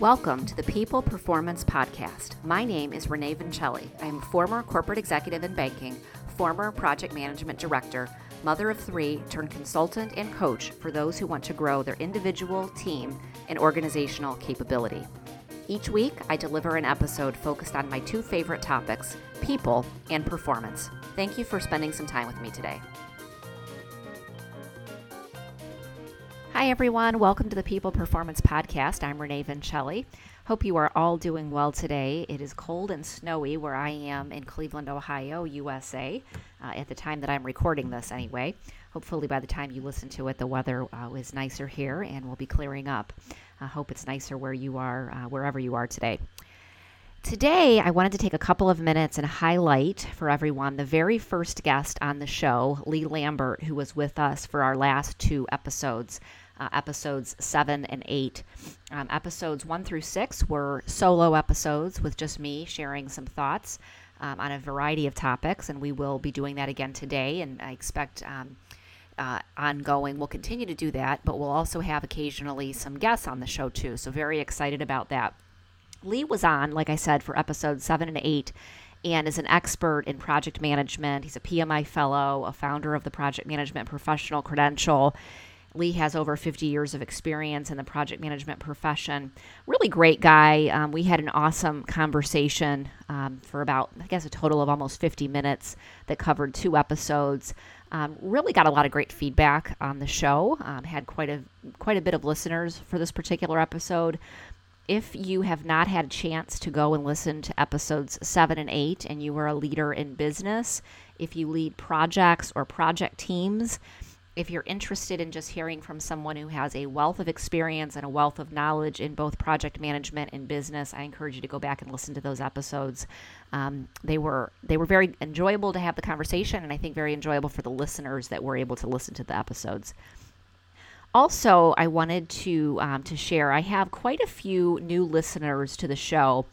Welcome to the People Performance Podcast. My name is Renee Vincelli. I am a former corporate executive in banking, former project management director, mother of three, turned consultant and coach for those who want to grow their individual, team, and organizational capability. Each week, I deliver an episode focused on my two favorite topics people and performance. Thank you for spending some time with me today. Hi, everyone. Welcome to the People Performance Podcast. I'm Renee Vincelli. Hope you are all doing well today. It is cold and snowy where I am in Cleveland, Ohio, USA, uh, at the time that I'm recording this, anyway. Hopefully, by the time you listen to it, the weather uh, is nicer here and will be clearing up. I hope it's nicer where you are, uh, wherever you are today. Today, I wanted to take a couple of minutes and highlight for everyone the very first guest on the show, Lee Lambert, who was with us for our last two episodes uh, episodes seven and eight. Um, episodes one through six were solo episodes with just me sharing some thoughts um, on a variety of topics, and we will be doing that again today. And I expect. Um, uh, ongoing. We'll continue to do that, but we'll also have occasionally some guests on the show too. So, very excited about that. Lee was on, like I said, for episodes seven and eight, and is an expert in project management. He's a PMI fellow, a founder of the Project Management Professional Credential, Lee has over 50 years of experience in the project management profession. Really great guy. Um, we had an awesome conversation um, for about, I guess, a total of almost 50 minutes that covered two episodes. Um, really got a lot of great feedback on the show. Um, had quite a quite a bit of listeners for this particular episode. If you have not had a chance to go and listen to episodes seven and eight, and you are a leader in business, if you lead projects or project teams, if you're interested in just hearing from someone who has a wealth of experience and a wealth of knowledge in both project management and business, I encourage you to go back and listen to those episodes. Um, they were they were very enjoyable to have the conversation, and I think very enjoyable for the listeners that were able to listen to the episodes. Also, I wanted to um, to share. I have quite a few new listeners to the show.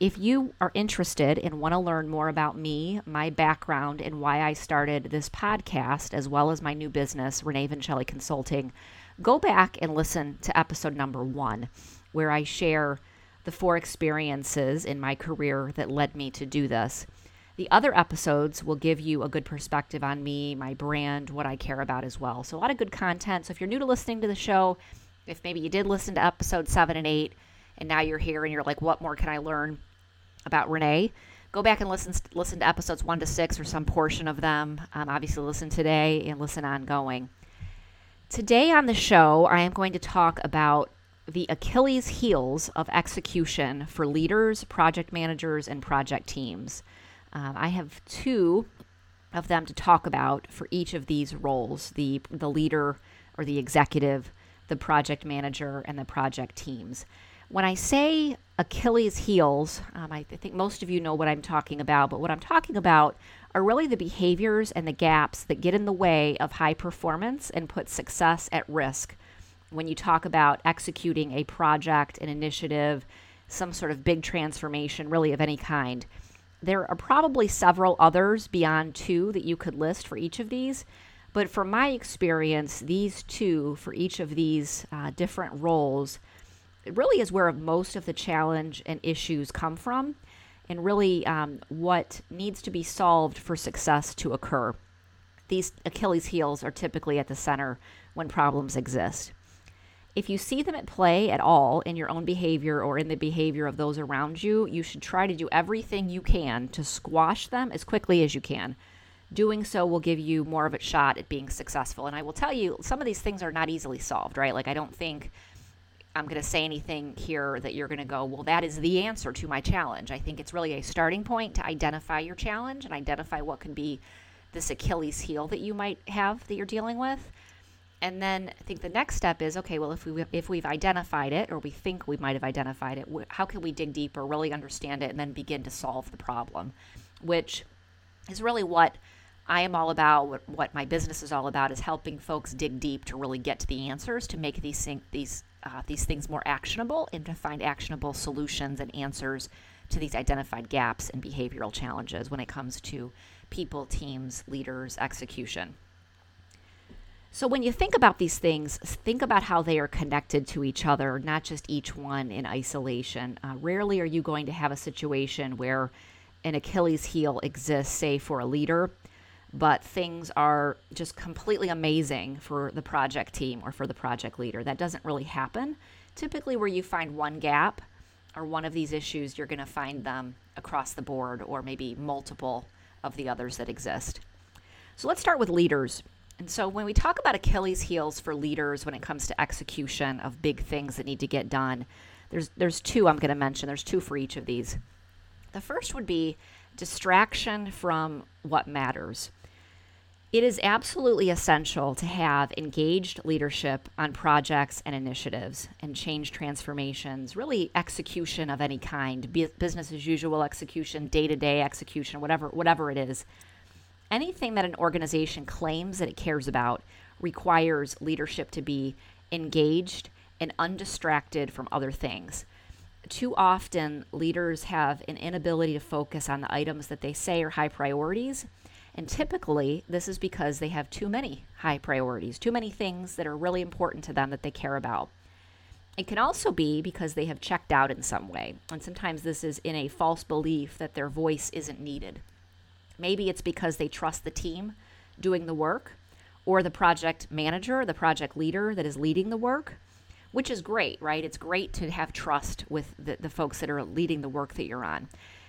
If you are interested and want to learn more about me, my background, and why I started this podcast, as well as my new business, Renee Vincelli Consulting, go back and listen to episode number one, where I share the four experiences in my career that led me to do this. The other episodes will give you a good perspective on me, my brand, what I care about as well. So, a lot of good content. So, if you're new to listening to the show, if maybe you did listen to episode seven and eight, and now you're here and you're like, what more can I learn about Renee? Go back and listen listen to episodes one to six or some portion of them. Um, obviously, listen today and listen ongoing. Today on the show, I am going to talk about the Achilles heels of execution for leaders, project managers, and project teams. Um, I have two of them to talk about for each of these roles the, the leader or the executive, the project manager, and the project teams. When I say Achilles heels, um, I, th- think most of you know what I'm talking about, but what I'm talking about are really the behaviors and the gaps that get in the way of high performance and put success at risk when you talk about executing a project, an initiative, some sort of big transformation, really of any kind. There are probably several others beyond two that you could list for each of these, but from my experience, these two for each of these uh, different roles it really is where most of the challenge and issues come from, and really um, what needs to be solved for success to occur. These Achilles heels are typically at the center when problems exist. If you see them at play at all in your own behavior or in the behavior of those around you, you should try to do everything you can to squash them as quickly as you can. Doing so will give you more of a shot at being successful. And I will tell you, some of these things are not easily solved, right? Like, I don't think I'm going to say anything here that you're going to go, well, that is the answer to my challenge. I think it's really a starting point to identify your challenge and identify what can be this Achilles heel that you might have that you're dealing with. And then I think the next step is okay, well, if, we, if we've identified it or we think we might have identified it, how can we dig deeper, really understand it, and then begin to solve the problem? Which is really what I am all about, what, my business is all about, is helping folks dig deep to really get to the answers to make these, these uh, these things more actionable and to find actionable solutions and answers to these identified gaps and behavioral challenges when it comes to people, teams, leaders, execution. So, when you think about these things, think about how they are connected to each other, not just each one in isolation. Uh, rarely are you going to have a situation where an Achilles heel exists, say, for a leader, but things are just completely amazing for the project team or for the project leader. That doesn't really happen. Typically, where you find one gap or one of these issues, you're going to find them across the board or maybe multiple of the others that exist. So, let's start with leaders. And so when we talk about Achilles heels for leaders when it comes to execution of big things that need to get done, there's there's two I'm going to mention. There's two for each of these. The first would be distraction from what matters. It is absolutely essential to have engaged leadership on projects and initiatives and change transformations, really execution of any kind, business as usual execution, day-to-day execution, whatever whatever it is anything that an organization claims that it cares about requires leadership to be engaged and undistracted from other things. Too often, leaders have an inability to focus on the items that they say are high priorities. And typically, this is because they have too many high priorities, too many things that are really important to them that they care about. It can also be because they have checked out in some way. And sometimes this is in a false belief that their voice isn't needed. Maybe it's because they trust the team doing the work or the project manager, the project leader that is leading the work, which is great, right? It's great to have trust with the, the folks that are leading the work that you're on.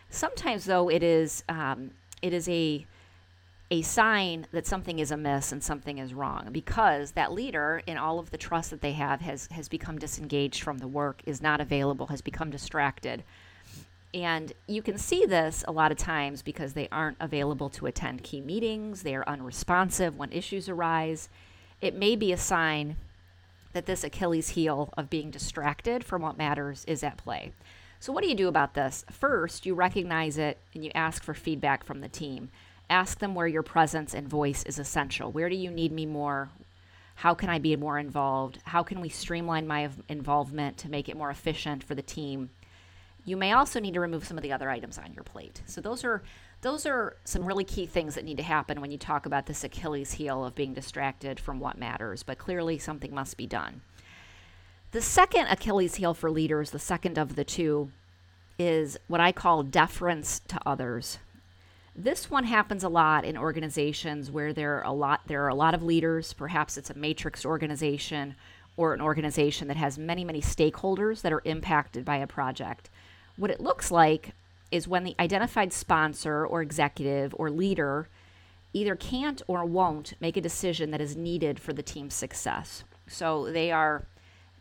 Sometimes, though, it is um, it is a a sign that something is amiss and something is wrong because that leader in all of the trust that they have has has become disengaged from the work is not available has become distracted and you can see this a lot of times because they aren't available to attend key meetings, they are unresponsive when issues arise. It may be a sign that this Achilles heel of being distracted from what matters is at play. So, what do you do about this? First, you recognize it and you ask for feedback from the team. Ask them where your presence and voice is essential. Where do you need me more? How can I be more involved? How can we streamline my involvement to make it more efficient for the team? You may also need to remove some of the other items on your plate. So those are those are some really key things that need to happen when you talk about this Achilles heel of being distracted from what matters, but clearly something must be done. The second Achilles heel for leaders, the second of the two, is what I call deference to others. This one happens a lot in organizations where there are a lot there are a lot of leaders, perhaps it's a matrix organization or an organization that has many many stakeholders that are impacted by a project. What it looks like is when the identified sponsor or executive or leader either can't or won't make a decision that is needed for the team's success. So they are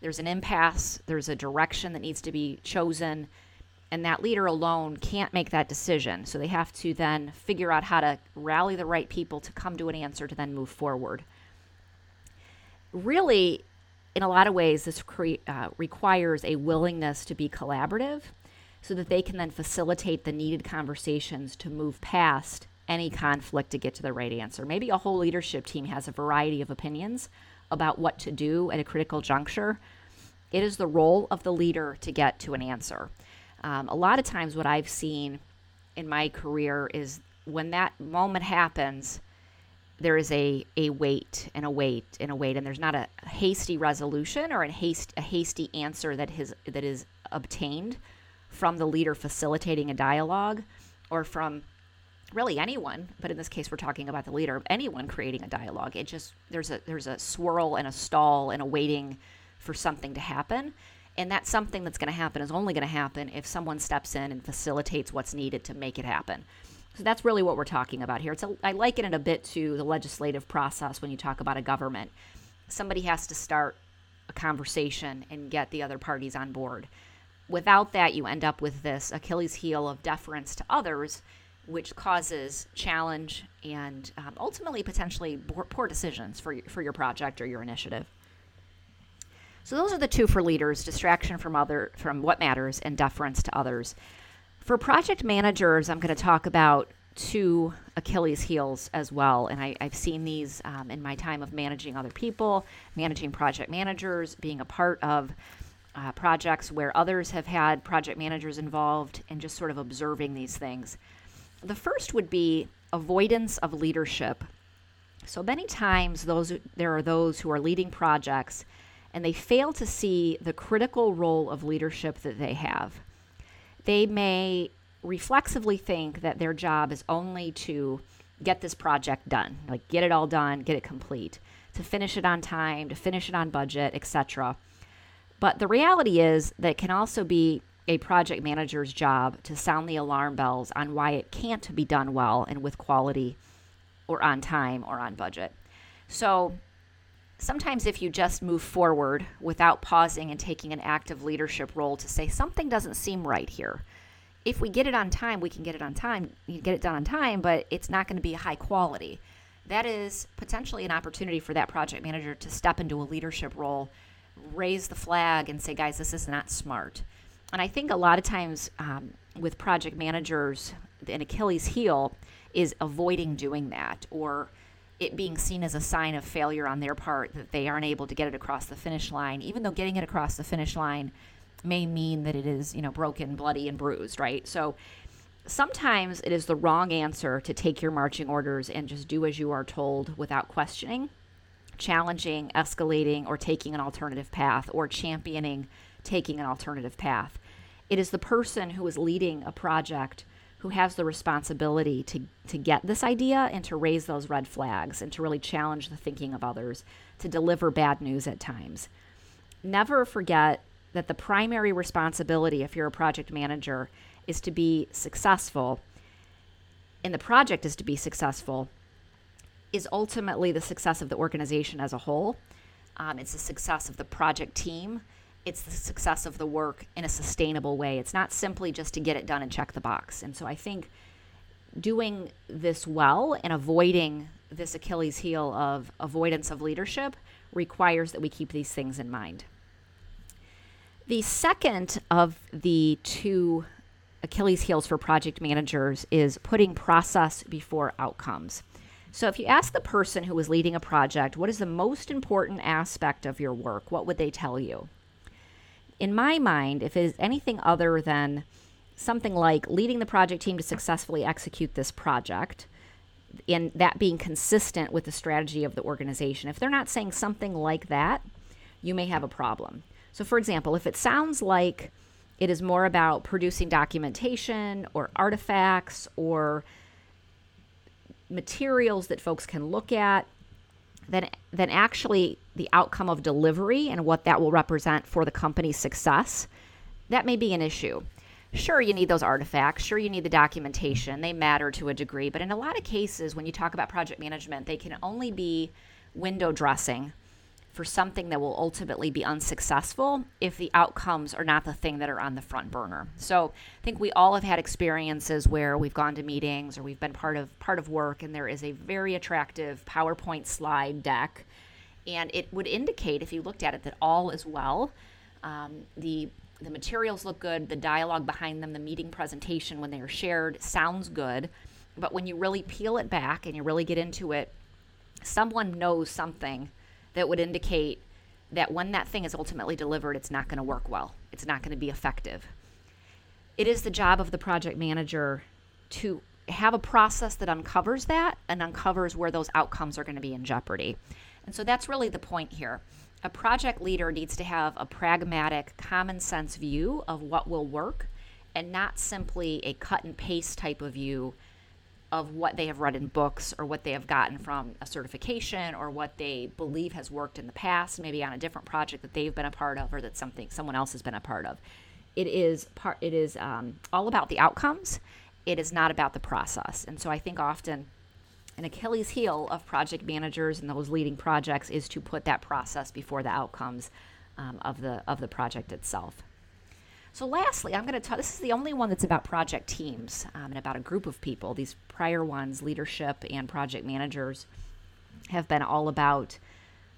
there's an impasse, there's a direction that needs to be chosen, and that leader alone can't make that decision. So they have to then figure out how to rally the right people to come to an answer to then move forward. Really, in a lot of ways, this cre- uh, requires a willingness to be collaborative so that they can then facilitate the needed conversations to move past any conflict to get to the right answer. Maybe a whole leadership team has a variety of opinions about what to do at a critical juncture. It is the role of the leader to get to an answer. Um, a lot of times, what I've seen in my career is when that moment happens, there is a, a wait and a wait and a wait, and there's not a hasty resolution or a, haste, a hasty answer that, has, that is obtained from the leader facilitating a dialogue or from really anyone but in this case we're talking about the leader anyone creating a dialogue. It just there's a there's a swirl and a stall and a waiting for something to happen and that something that's going to happen is only going to happen if someone steps in and facilitates what's needed to make it happen. So that's really what we're talking about here. It's a, i liken it a bit to the legislative process when you talk about a government. Somebody has to start a conversation and get the other parties on board. Without that, you end up with this Achilles heel of deference to others, which causes challenge and um, ultimately potentially poor, poor decisions for, for your project or your initiative. So those are the two for leaders: distraction from other from what matters and deference to others. For project managers, I'm going to talk about two Achilles heels as well, and I, have seen these um, in my time of managing other people, managing project managers, being a part of uh, projects where others have had project managers involved and just sort of observing these things. The first would be avoidance of leadership So many times those there are those who are leading projects and they fail to see the critical role of leadership that they have. They may reflexively think that their job is only to get this project done, like get it all done, get it complete, to finish it on time, to finish it on budget, etc. But the reality is that it can also be a project manager's job to sound the alarm bells on why it can't be done well and with quality or on time or on budget. So sometimes if you just move forward without pausing and taking an active leadership role to say something doesn't seem right here. If we get it on time, we can get it on time. You get it done on time, but it's not going to be high quality. That is potentially an opportunity for that project manager to step into a leadership role, raise the flag, and say, guys, this is not smart. And I think a lot of times um, with project managers, an Achilles heel is avoiding doing that or it being seen as a sign of failure on their part that they aren't able to get it across the finish line, even though getting it across the finish line may mean that it is, you know, broken, bloody, and bruised, right? So sometimes it is the wrong answer to take your marching orders and just do as you are told without questioning, challenging, escalating, or taking an alternative path, or championing taking an alternative path. It is the person who is leading a project who has the responsibility to, to get this idea and to raise those red flags and to really challenge the thinking of others, to deliver bad news at times. Never forget that the primary responsibility, if you're a project manager, is to be successful, and the project is to be successful, is ultimately the success of the organization as a whole. Um, it's the success of the project team it's the success of the work in a sustainable way. It's not simply just to get it done and check the box. And so I think doing this well and avoiding this Achilles heel of avoidance of leadership requires that we keep these things in mind. The second of the two Achilles heels for project managers is putting process before outcomes. So, if you ask the person who is leading a project, what is the most important aspect of your work, what would they tell you? In my mind, if it is anything other than something like leading the project team to successfully execute this project, and that being consistent with the strategy of the organization, if they're not saying something like that, you may have a problem. So, for example, if it sounds like it is more about producing documentation or artifacts or materials that folks can look at then then actually the outcome of delivery and what that will represent for the company's success, that may be an issue. Sure, you need those artifacts. Sure, you need the documentation. They matter to a degree. But in a lot of cases, when you talk about project management, they can only be window dressing for something that will ultimately be unsuccessful if the outcomes are not the thing that are on the front burner. So I think we all have had experiences where we've gone to meetings or we've been part of part of work and there is a very attractive PowerPoint slide deck and it would indicate if you looked at it that all is well. Um, the the materials look good, the dialogue behind them, the meeting presentation when they are shared sounds good, but when you really peel it back and you really get into it, someone knows something that would indicate that when that thing is ultimately delivered, it's not going to work well. It's not going to be effective. It is the job of the project manager to have a process that uncovers that and uncovers where those outcomes are going to be in jeopardy. And so that's really the point here. A project leader needs to have a pragmatic, common sense view of what will work and not simply a cut and paste type of view of what they have read in books or what they have gotten from a certification or what they believe has worked in the past, maybe on a different project that they've been a part of or that something someone else has been a part of. It is part. It is um, all about the outcomes. It is not about the process. And so I think often an Achilles heel of project managers and those leading projects is to put that process before the outcomes um, of the of the project itself. So, lastly, I'm going to talk. This is the only one that's about project teams um, and about a group of people. These prior ones, leadership and project managers, have been all about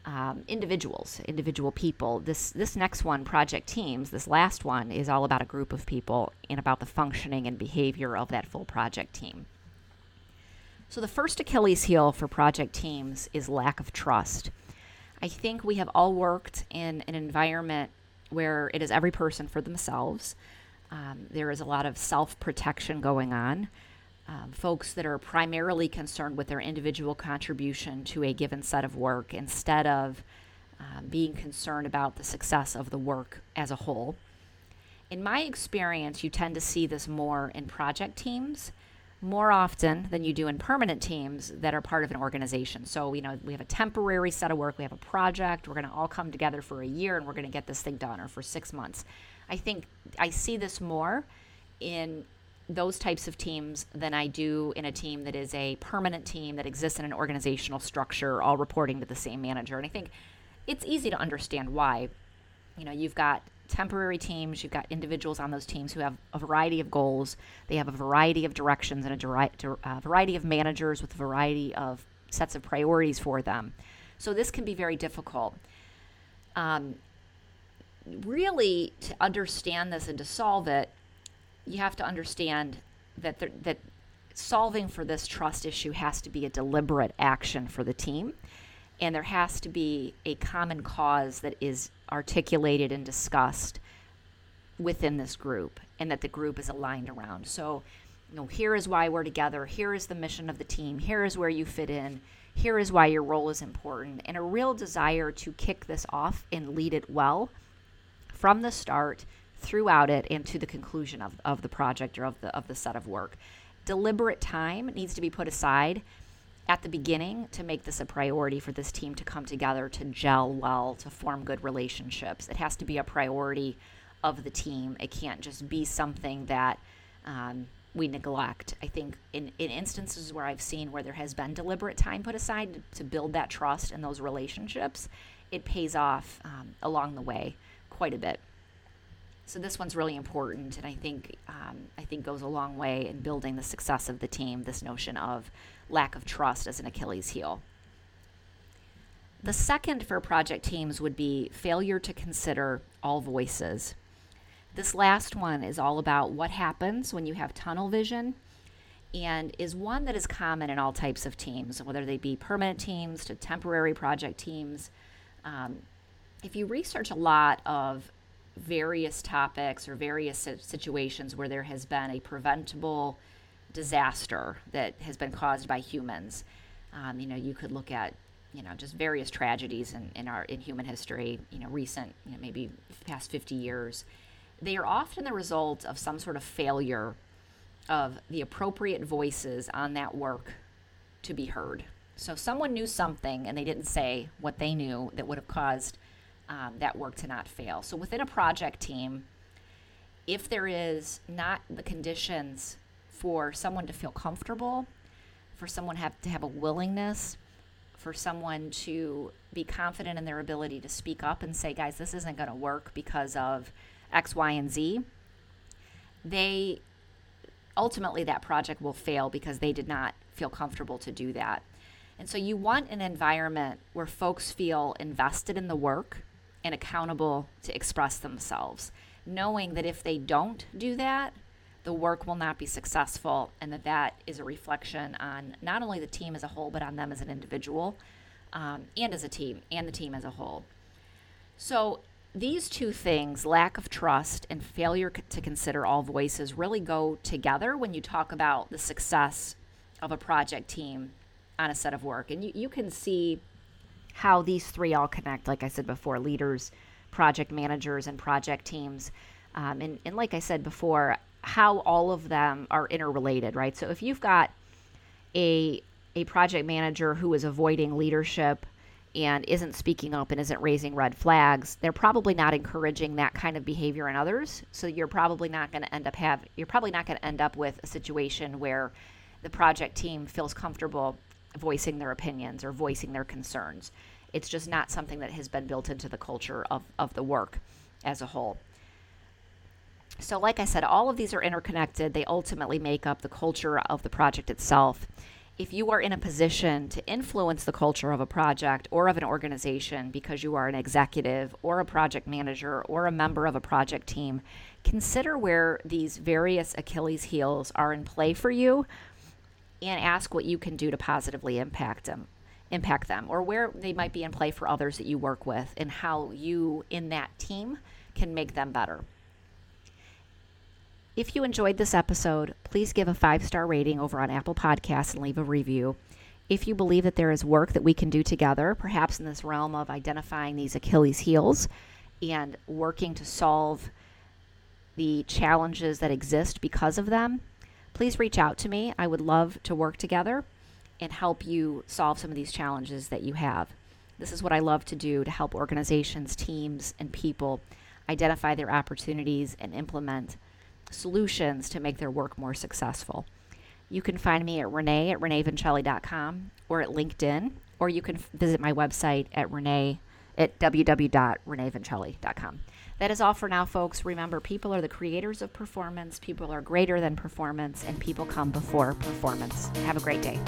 um, individuals, individual people. This this next one, project teams, this last one is all about a group of people and about the functioning and behavior of that full project team. So, the first Achilles heel for project teams is lack of trust. I think we have all worked in an environment where it is every person for themselves. Um, there is a lot of self protection going on. um, folks that are primarily concerned with their individual contribution to a given set of work instead of um, being concerned about the success of the work as a whole. In my experience, you tend to see this more in project teams more often than you do in permanent teams that are part of an organization. So, you know, we have a temporary set of work, we have a project, we're going to all come together for a year and we're going to get this thing done or for 6 months. I think I see this more in those types of teams than I do in a team that is a permanent team that exists in an organizational structure, all reporting to the same manager. And I think it's easy to understand why. You know, you've got temporary teams, you've got individuals on those teams who have a variety of goals, they have a variety of directions and a, a variety of managers with a variety of sets of priorities for them. So this can be very difficult. Um, really, to understand this and to solve it, you have to understand that there, that solving for this trust issue has to be a deliberate action for the team and there has to be a common cause that is articulated and discussed within this group and that the group is aligned around. So you know here is why we're together. Here is the mission of the team. Here is where you fit in. Here is why your role is important. And a real desire to kick this off and lead it well from the start throughout it and to the conclusion of, of the project or of the of the set of work. Deliberate time needs to be put aside at the beginning to make this a priority for this team to come together, to gel well, to form good relationships. It has to be a priority of the team. It can't just be something that um, we neglect. I think in, in instances where I've seen where there has been deliberate time put aside to, build that trust and those relationships, it pays off um, along the way quite a bit. So this one's really important, and I think um, I think goes a long way in building the success of the team. This notion of lack of trust as an Achilles heel. The second for project teams would be failure to consider all voices. This last one is all about what happens when you have tunnel vision and is one that is common in all types of teams, whether they be permanent teams to temporary project teams. Um, if you research a lot of various topics or various situations where there has been a preventable disaster that has been caused by humans. Um, you know, you could look at you know just various tragedies in, in our in human history. You know, recent you know maybe past 50 years. They are often the result of some sort of failure of the appropriate voices on that work to be heard. So someone knew something and they didn't say what they knew that would have caused um, that work to not fail. So within a project team, if there is not the conditions for someone to feel comfortable, for someone have to have a willingness, for someone to be confident in their ability to speak up and say, guys, this isn't going to work because of X, Y, and Z, they ultimately that project will fail because they did not feel comfortable to do that. And so you want an environment where folks feel invested in the work, and accountable to express themselves, knowing that if they don't do that, the work will not be successful, and that that is a reflection on not only the team as a whole, but on them as an individual um, and as a team, and the team as a whole. So, these two things, lack of trust and failure to consider all voices, really go together when you talk about the success of a project team on a set of work. And you, you can see how these three all connect, like I said before leaders, project managers, and project teams. Um, and, and like I said before, how all of them are interrelated, right? So if you've got a, a project manager who is avoiding leadership and isn't speaking up and isn't raising red flags, they're probably not encouraging that kind of behavior in others. So you're probably not going to end up have you're probably not going to end up with a situation where the project team feels comfortable voicing their opinions or voicing their concerns. It's just not something that has been built into the culture of, of the work as a whole. So, like I said, all of these are interconnected. They ultimately make up the culture of the project itself. If you are in a position to influence the culture of a project or of an organization because you are an executive or a project manager or a member of a project team, consider where these various Achilles heels are in play for you and ask what you can do to positively impact them impact them or where they might be in play for others that you work with and how you in that team can make them better If you enjoyed this episode, please give a five star rating over on Apple Podcasts and leave a review. If you believe that there is work that we can do together, perhaps in this realm of identifying these Achilles heels and working to solve the challenges that exist because of them, please reach out to me. I would love to work together and help you solve some of these challenges that you have. This is what I love to do to help organizations, teams, and people identify their opportunities and implement solutions to make their work more successful. You can find me at Renee at reneevincelli.com or at LinkedIn, or you can visit my website at Renee at www.reneevincelli.com. That is all for now, folks. Remember, people are the creators of performance, people are greater than performance, and people come before performance. Have a great day.